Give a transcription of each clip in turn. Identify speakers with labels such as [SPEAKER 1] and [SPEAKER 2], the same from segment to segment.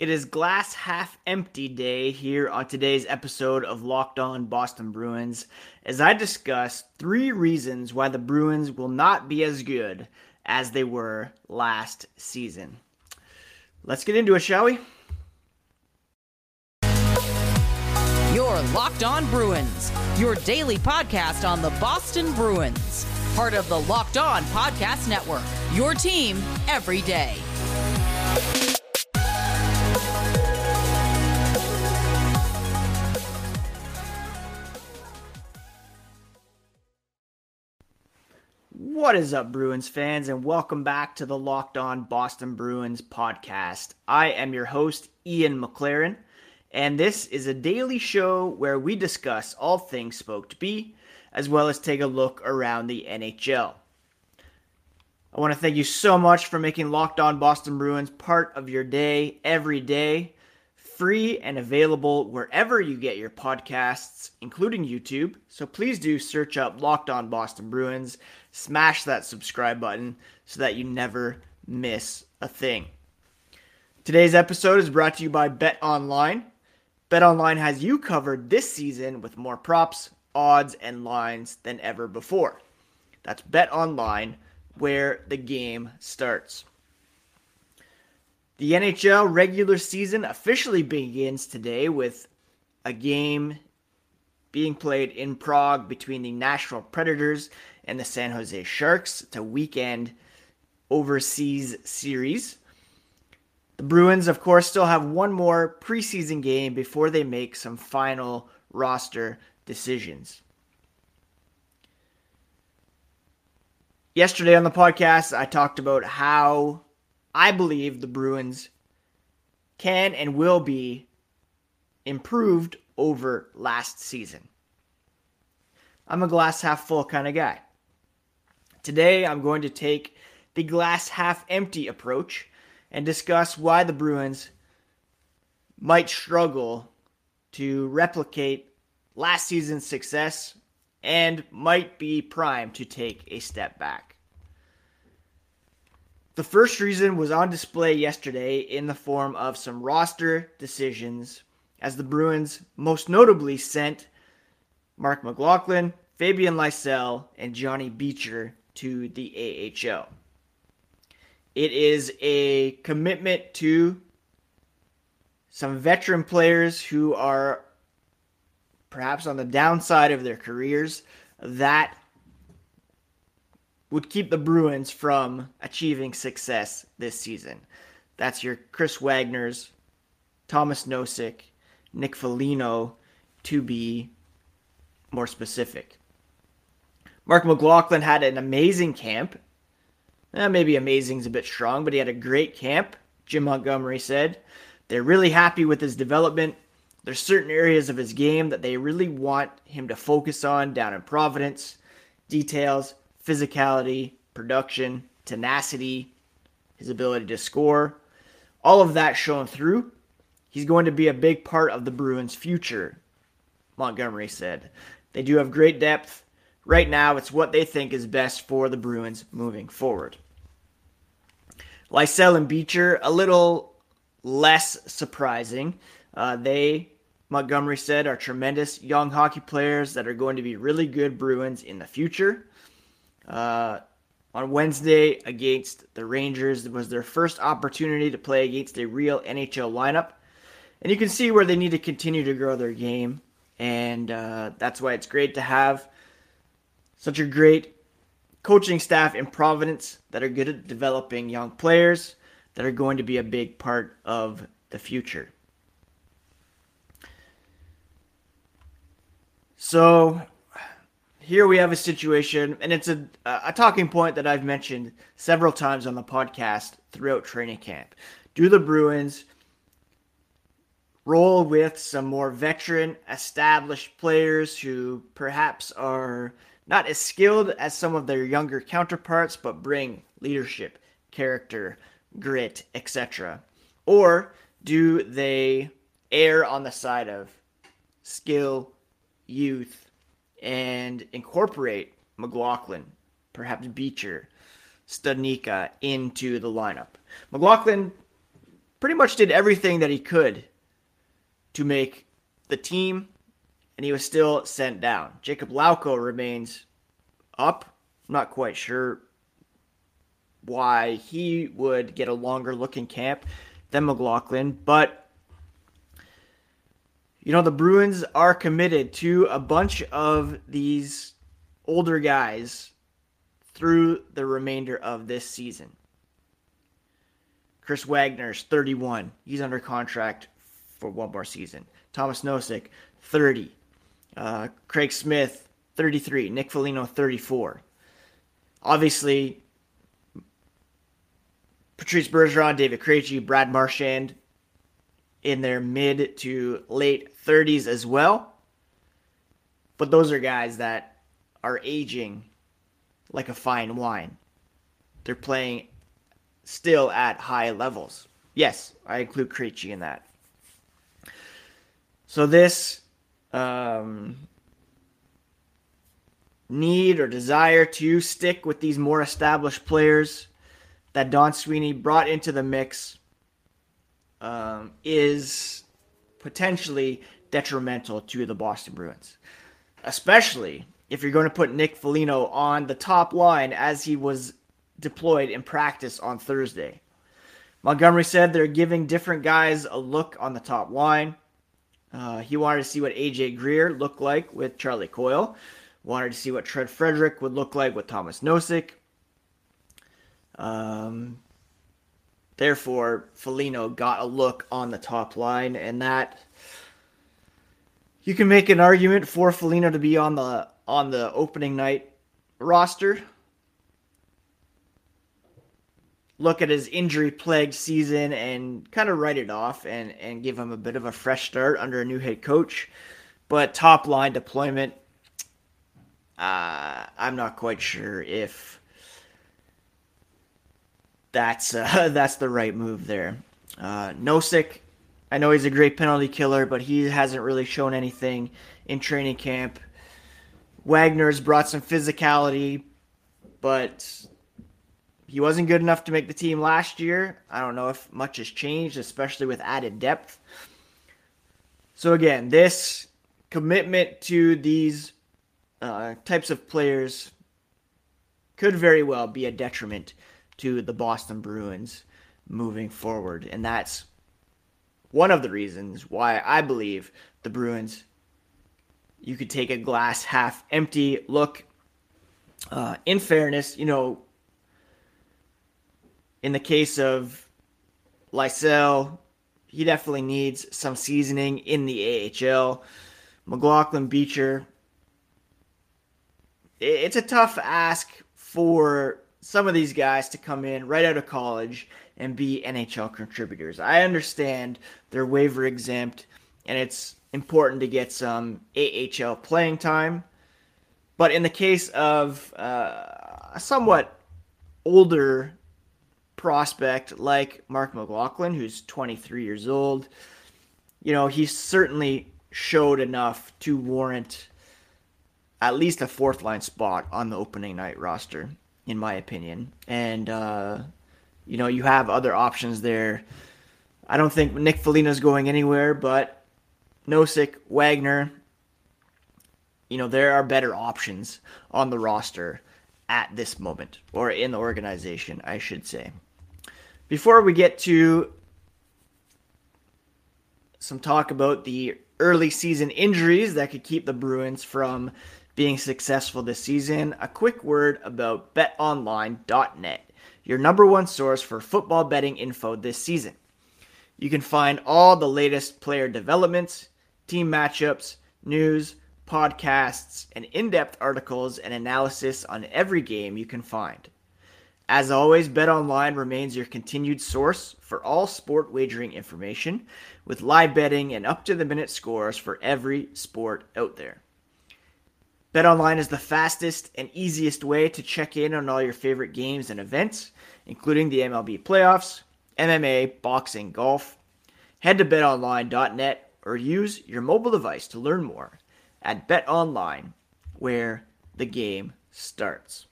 [SPEAKER 1] It is glass half empty day here on today's episode of Locked On Boston Bruins as I discuss three reasons why the Bruins will not be as good as they were last season. Let's get into it, shall we?
[SPEAKER 2] Your Locked On Bruins, your daily podcast on the Boston Bruins, part of the Locked On Podcast Network, your team every day.
[SPEAKER 1] What is up, Bruins fans, and welcome back to the Locked On Boston Bruins podcast. I am your host, Ian McLaren, and this is a daily show where we discuss all things Spoked B, as well as take a look around the NHL. I want to thank you so much for making Locked On Boston Bruins part of your day every day, free and available wherever you get your podcasts, including YouTube. So please do search up Locked On Boston Bruins smash that subscribe button so that you never miss a thing. Today's episode is brought to you by Bet Online. Bet Online has you covered this season with more props, odds, and lines than ever before. That's Bet Online, where the game starts. The NHL regular season officially begins today with a game being played in Prague between the Nashville Predators and the San Jose Sharks. It's a weekend overseas series. The Bruins, of course, still have one more preseason game before they make some final roster decisions. Yesterday on the podcast, I talked about how I believe the Bruins can and will be improved over last season. I'm a glass half full kind of guy. Today, I'm going to take the glass half empty approach and discuss why the Bruins might struggle to replicate last season's success and might be primed to take a step back. The first reason was on display yesterday in the form of some roster decisions, as the Bruins most notably sent Marc McLaughlin, Fabian Lysell, and Johnny Beecher to the AHL. It is a commitment to some veteran players who are perhaps on the downside of their careers that would keep the Bruins from achieving success this season. That's your Chris Wagner's, Tomas Nosek, Nick Foligno, to be more specific. Marc McLaughlin had an amazing camp. Eh, maybe amazing is a bit strong, but he had a great camp, Jim Montgomery said. They're really happy with his development. There's certain areas of his game that they really want him to focus on down in Providence. Details, physicality, production, tenacity, his ability to score. All of that shown through. He's going to be a big part of the Bruins' future, Montgomery said. They do have great depth. Right now, it's what they think is best for the Bruins moving forward. Lysell and Beecher, a little less surprising. Uh, they, Montgomery said, are tremendous young hockey players that are going to be really good Bruins in the future. Uh, on Wednesday against the Rangers, was their first opportunity to play against a real NHL lineup. And you can see where they need to continue to grow their game. And uh, that's why it's great to have such a great coaching staff in Providence that are good at developing young players that are going to be a big part of the future. So here we have a situation, and it's a, a talking point that I've mentioned several times on the podcast throughout training camp. Do the Bruins roll with some more veteran, established players who perhaps are not as skilled as some of their younger counterparts, but bring leadership, character, grit, etc.? Or do they err on the side of skill, youth, and incorporate McLaughlin, perhaps Beecher, Studnicka into the lineup? McLaughlin pretty much did everything that he could to make the team, and he was still sent down. Jakub Lauko remains up. I'm not quite sure why he would get a longer look in camp than McLaughlin, but you know the Bruins are committed to a bunch of these older guys through the remainder of this season. Chris Wagner's 31. He's under contract for one more season. Tomas Nosek, 30. Uh, Craig Smith, 33. Nick Foligno, 34. Obviously, Patrice Bergeron, David Krejci, Brad Marchand in their mid to late 30s as well. But those are guys that are aging like a fine wine. They're playing still at high levels. Yes, I include Krejci in that. So this um, need or desire to stick with these more established players that Don Sweeney brought into the mix um, is potentially detrimental to the Boston Bruins, especially if you're going to put Nick Foligno on the top line as he was deployed in practice on Thursday. Montgomery said they're giving different guys a look on the top line. Uh, he wanted to see what AJ Greer looked like with Charlie Coyle. Wanted to see what Trent Frederic would look like with Tomas Nosek. Um, therefore, Foligno got a look on the top line, and that you can make an argument for Foligno to be on the on the opening night roster look at his injury plagued season and kind of write it off and, and give him a bit of a fresh start under a new head coach. But top line deployment, uh, I'm not quite sure if that's uh, that's the right move there. Uh, Nosek, I know he's a great penalty killer, but he hasn't really shown anything in training camp. Wagner's brought some physicality, but he wasn't good enough to make the team last year. I don't know if much has changed, especially with added depth. So, again, this commitment to these uh, types of players could very well be a detriment to the Boston Bruins moving forward. And that's one of the reasons why I believe the Bruins, you could take a glass half empty look. Uh, in fairness, you know, in the case of Lysell, he definitely needs some seasoning in the AHL. McLaughlin Beecher, it's a tough ask for some of these guys to come in right out of college and be NHL contributors. I understand they're waiver exempt and it's important to get some AHL playing time. But in the case of uh, a somewhat older prospect like Marc McLaughlin, who's 23 years old, you know, he certainly showed enough to warrant at least a fourth line spot on the opening night roster, in my opinion. And, uh, you know, you have other options there. I don't think Nick Foligno's going anywhere, but Nosek, Wagner, you know, there are better options on the roster at this moment, or in the organization, I should say. Before we get to some talk about the early season injuries that could keep the Bruins from being successful this season, a quick word about betonline.net, your number one source for football betting info this season. You can find all the latest player developments, team matchups, news, podcasts, and in depth articles and analysis on every game you can find. As always, BetOnline remains your continued source for all sport wagering information, with live betting and up to the minute scores for every sport out there. BetOnline is the fastest and easiest way to check in on all your favorite games and events, including the MLB playoffs, MMA, boxing, golf. Head to betonline.net or use your mobile device to learn more at BetOnline, where the game starts.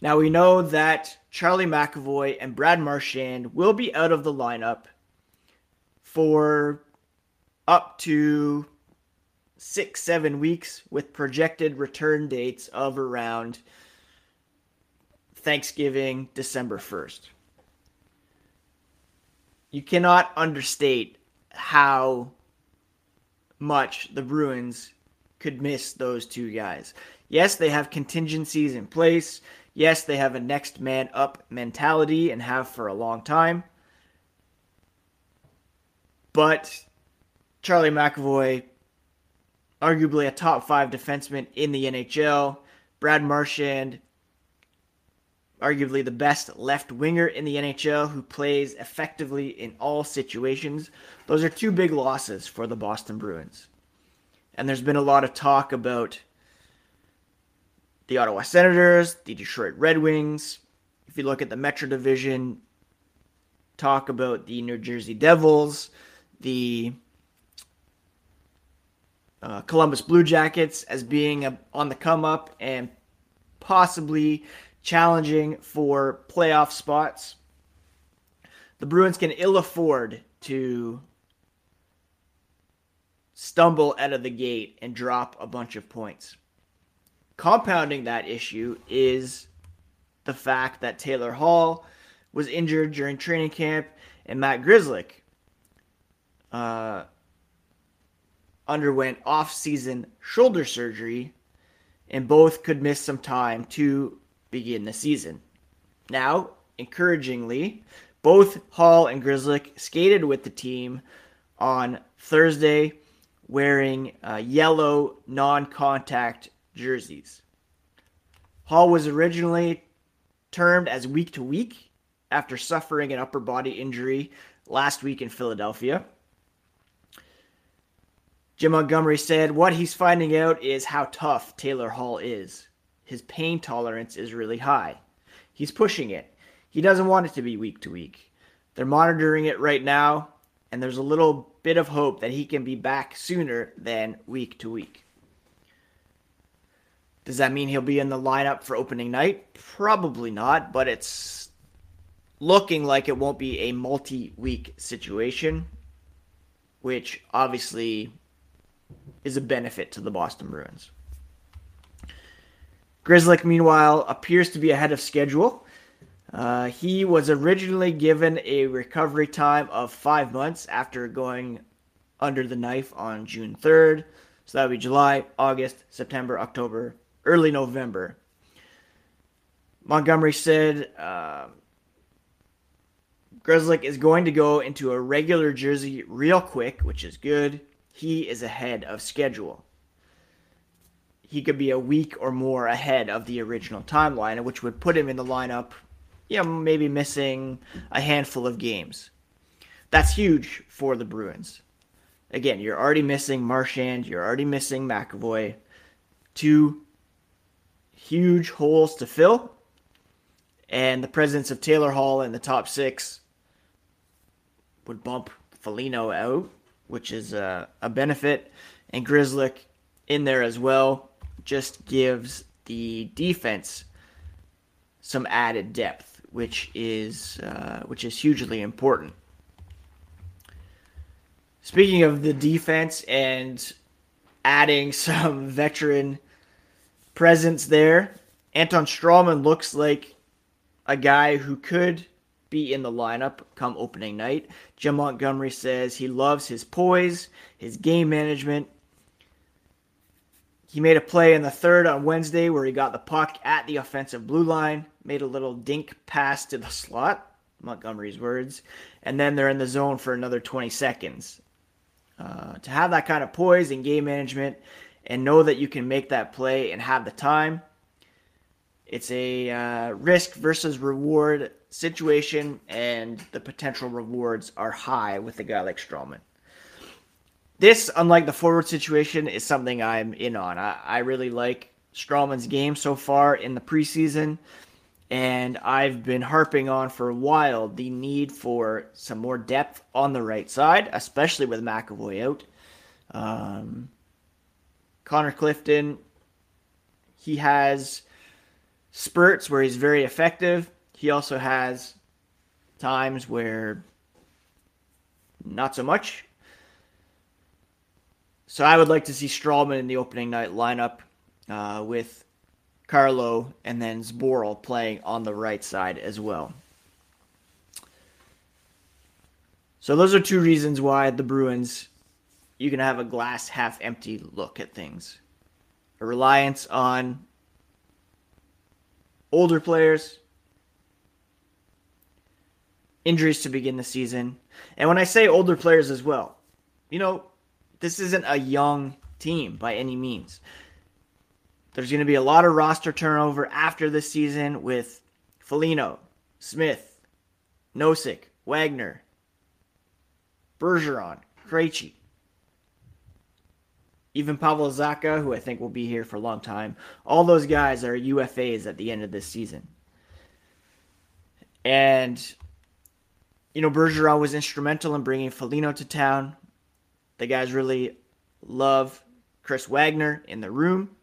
[SPEAKER 1] Now we know that Charlie McAvoy and Brad Marchand will be out of the lineup for up to six, seven weeks with projected return dates of around Thanksgiving, December 1st. You cannot understate how much the Bruins could miss those two guys. Yes, they have contingencies in place. Yes, they have a next man up mentality and have for a long time. But Charlie McAvoy, arguably a top five defenseman in the NHL. Brad Marchand, arguably the best left winger in the NHL who plays effectively in all situations. Those are two big losses for the Boston Bruins. And there's been a lot of talk about the Ottawa Senators, the Detroit Red Wings. If you look at the Metro Division, talk about the New Jersey Devils, the uh, Columbus Blue Jackets as being a, on the come up and possibly challenging for playoff spots. The Bruins can ill afford to stumble out of the gate and drop a bunch of points. Compounding that issue is the fact that Taylor Hall was injured during training camp and Matt Grzelcyk uh, underwent off-season shoulder surgery and both could miss some time to begin the season. Now, encouragingly, both Hall and Grzelcyk skated with the team on Thursday wearing uh, yellow non-contact jerseys. Hall was originally termed as week to week after suffering an upper body injury last week in Philadelphia. Jim Montgomery said what he's finding out is how tough Taylor Hall is. His pain tolerance is really high. He's pushing it. He doesn't want it to be week to week. They're monitoring it right now, and there's a little bit of hope that he can be back sooner than week to week. Does that mean he'll be in the lineup for opening night? Probably not, but it's looking like it won't be a multi week situation, which obviously is a benefit to the Boston Bruins. Grzelcyk, meanwhile, appears to be ahead of schedule. Uh, he was originally given a recovery time of five months after going under the knife on June 3rd. So that would be July, August, September, October, early November. Montgomery said uh, Grzelcyk is going to go into a regular jersey real quick, which is good. He is ahead of schedule. He could be a week or more ahead of the original timeline, which would put him in the lineup, you know, maybe missing a handful of games. That's huge for the Bruins. Again, you're already missing Marchand, you're already missing McAvoy. Two huge holes to fill. And the presence of Taylor Hall in the top six would bump Foligno out, which is a, a benefit. And Grzelcyk in there as well just gives the defense some added depth, which is uh, which is hugely important. Speaking of the defense and adding some veteran presence there. Anton Stralman looks like a guy who could be in the lineup come opening night. Jim Montgomery says he loves his poise, his game management. He made a play in the third on Wednesday where he got the puck at the offensive blue line, made a little dink pass to the slot, Montgomery's words, and then they're in the zone for another 20 seconds. Uh, to have that kind of poise and game management and know that you can make that play and have the time. It's a uh, risk versus reward situation, and the potential rewards are high with a guy like Stralman. This, unlike the forward situation, is something I'm in on. I, I really like Stralman's game so far in the preseason, and I've been harping on for a while the need for some more depth on the right side, especially with McAvoy out. Um, Connor Clifton, he has spurts where he's very effective. He also has times where not so much. So I would like to see Stralman in the opening night lineup uh, with Carlo and then Zboril playing on the right side as well. So those are two reasons why the Bruins you can have a glass half empty look at things. A reliance on older players, injuries to begin the season. And when I say older players as well, you know, this isn't a young team by any means. There's going to be a lot of roster turnover after this season with Foligno, Smith, Nosek, Wagner, Bergeron, Krejci, even Pavel Zacha, who I think will be here for a long time. All those guys are UFAs at the end of this season. And, you know, Bergeron was instrumental in bringing Foligno to town. The guys really love Chris Wagner in the room.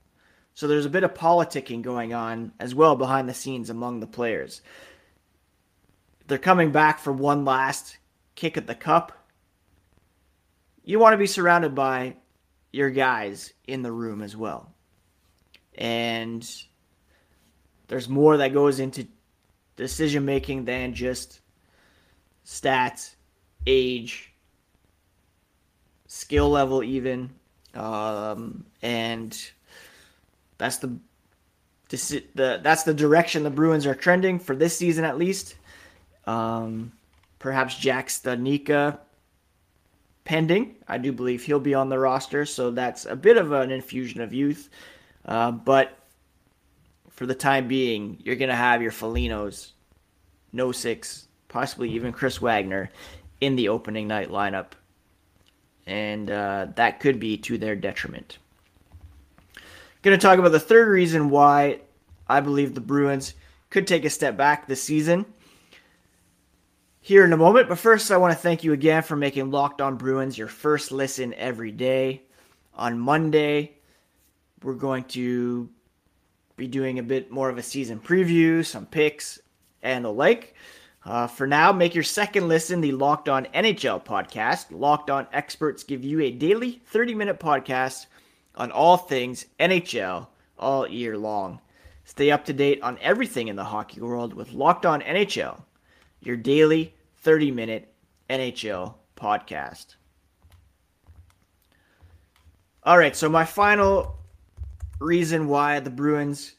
[SPEAKER 1] So there's a bit of politicking going on as well behind the scenes among the players. They're coming back for one last kick at the cup. You want to be surrounded by your guys in the room as well. And there's more that goes into decision making than just stats, age, skill level, even. Um, and that's the, the that's the direction the Bruins are trending for this season at least. Um, perhaps Jack Studnicka pending. I do believe he'll be on the roster, so that's a bit of an infusion of youth. Uh, but for the time being, you're going to have your Folignos, Noseks, possibly even Chris Wagner in the opening night lineup. And uh, that could be to their detriment. Going to talk about the third reason why I believe the Bruins could take a step back this season here in a moment. But first, I want to thank you again for making Locked On Bruins your first listen every day. On Monday, we're going to be doing a bit more of a season preview, some picks, and the like. Uh, for now, make your second listen the Locked On NHL podcast. Locked On experts give you a daily 30 minute podcast on all things NHL all year long. Stay up to date on everything in the hockey world with Locked On NHL your daily 30 minute NHL podcast. All right, so my final reason why the Bruins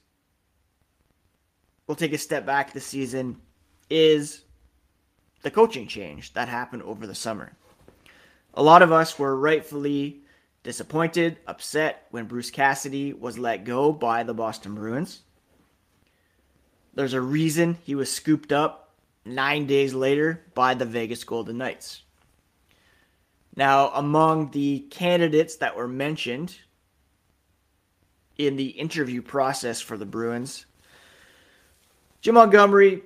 [SPEAKER 1] will take a step back this season is the coaching change that happened over the summer. A lot of us were rightfully disappointed, upset when Bruce Cassidy was let go by the Boston Bruins. There's a reason he was scooped up nine days later by the Vegas Golden Knights. Now, among the candidates that were mentioned in the interview process for the Bruins, Jim Montgomery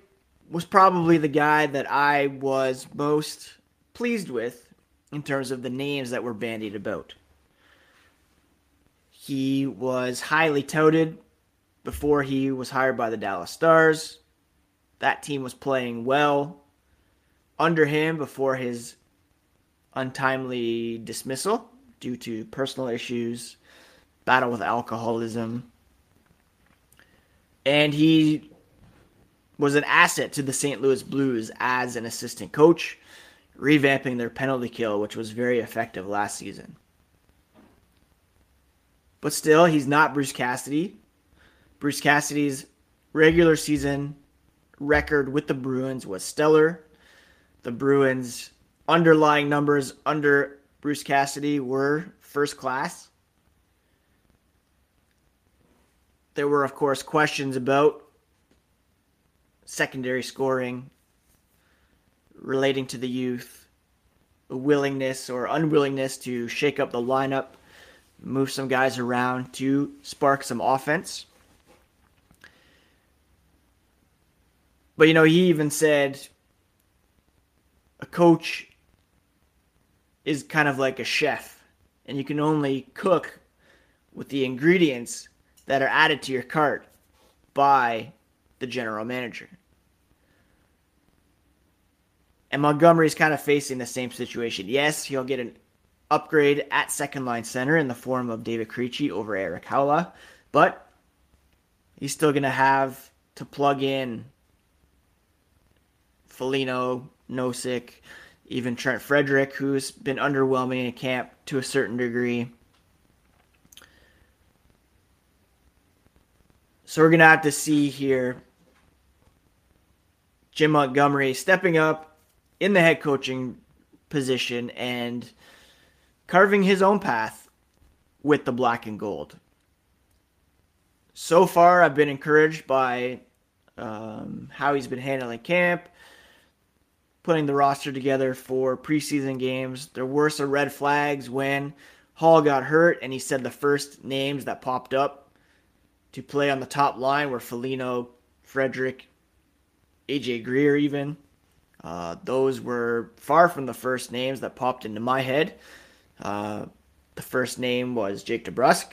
[SPEAKER 1] was probably the guy that I was most pleased with in terms of the names that were bandied about. He was highly touted before he was hired by the Dallas Stars that team was playing well under him before his untimely dismissal due to personal issues, battle with alcoholism. And he was an asset to the St. Louis Blues as an assistant coach, revamping their penalty kill, which was very effective last season. But still, he's not Bruce Cassidy. Bruce Cassidy's regular season record with the Bruins was stellar. The Bruins' underlying numbers under Bruce Cassidy were first class. There were, of course, questions about secondary scoring relating to the youth, willingness or unwillingness to shake up the lineup, move some guys around to spark some offense. But you know, he even said a coach is kind of like a chef, and you can only cook with the ingredients that are added to your cart. by the general manager. And Montgomery's kind of facing the same situation. Yes, he'll get an upgrade at second line center in the form of David Krejci over Erik Haula, but he's still going to have to plug in Foligno, Nosek, even Trent Frederic, who's been underwhelming in camp to a certain degree. So we're going to have to see here Jim Montgomery stepping up in the head coaching position and carving his own path with the black and gold. So far, I've been encouraged by um, how he's been handling camp, putting the roster together for preseason games. There were some red flags when Hall got hurt, and he said the first names that popped up to play on the top line were Foligno, Frederic, AJ Greer, even. Uh, those were far from the first names that popped into my head. Uh, the first name was Jake DeBrusk.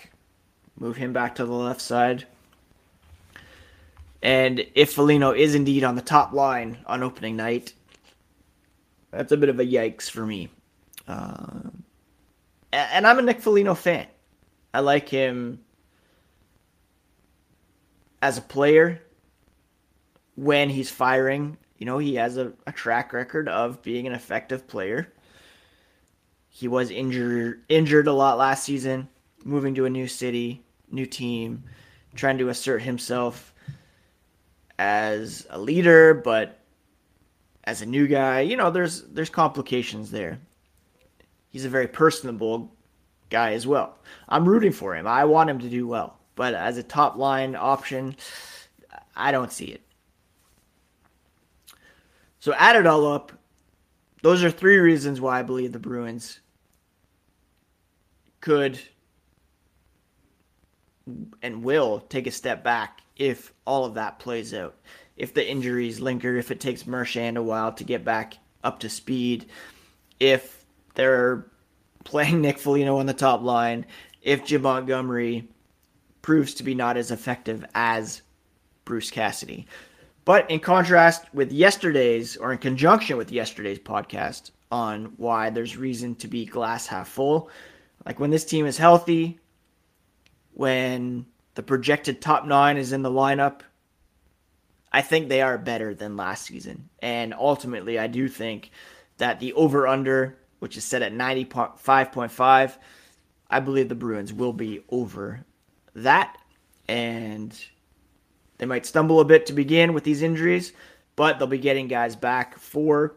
[SPEAKER 1] Move him back to the left side. And if Foligno is indeed on the top line on opening night, that's a bit of a yikes for me. Uh, and I'm a Nick Foligno fan. I like him as a player when he's firing. You know, he has a, a track record of being an effective player. He was injured injured a lot last season, moving to a new city, new team, trying to assert himself as a leader, but as a new guy, you know, there's there's complications there. He's a very personable guy as well. I'm rooting for him. I want him to do well, but as a top line option, I don't see it. So add it all up, those are three reasons why I believe the Bruins could and will take a step back if all of that plays out. If the injuries linger, if it takes Marchand a while to get back up to speed, if they're playing Nick Foligno on the top line, if Jim Montgomery proves to be not as effective as Bruce Cassidy. But in contrast with yesterday's, or in conjunction with yesterday's podcast on why there's reason to be glass half full, like when this team is healthy, when the projected top nine is in the lineup, I think they are better than last season. And ultimately, I do think that the over under, which is set at 95.5, I believe the Bruins will be over that. And they might stumble a bit to begin with these injuries, but they'll be getting guys back for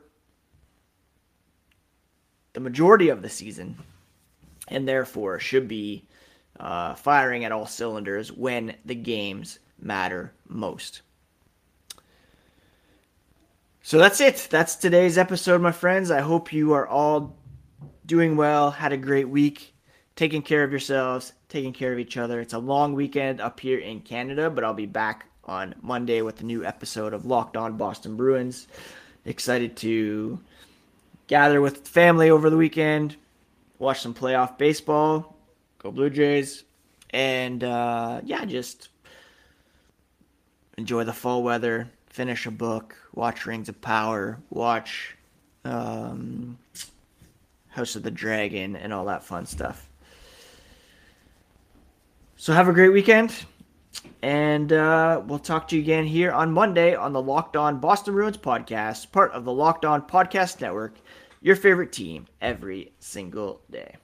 [SPEAKER 1] the majority of the season. And therefore, should be uh, firing at all cylinders when the games matter most. So that's it. That's today's episode, my friends. I hope you are all doing well, had a great week, taking care of yourselves, taking care of each other. It's a long weekend up here in Canada, but I'll be back on Monday with a new episode of Locked On Boston Bruins. Excited to gather with family over the weekend, watch some playoff baseball, Go Blue Jays. And uh, yeah, just enjoy the fall weather, finish a book, watch Rings of Power, watch um, House of the Dragon, and all that fun stuff. So have a great weekend. And uh, we'll talk to you again here on Monday on the Locked On Boston Bruins podcast, part of the Locked On Podcast Network, your favorite team every single day.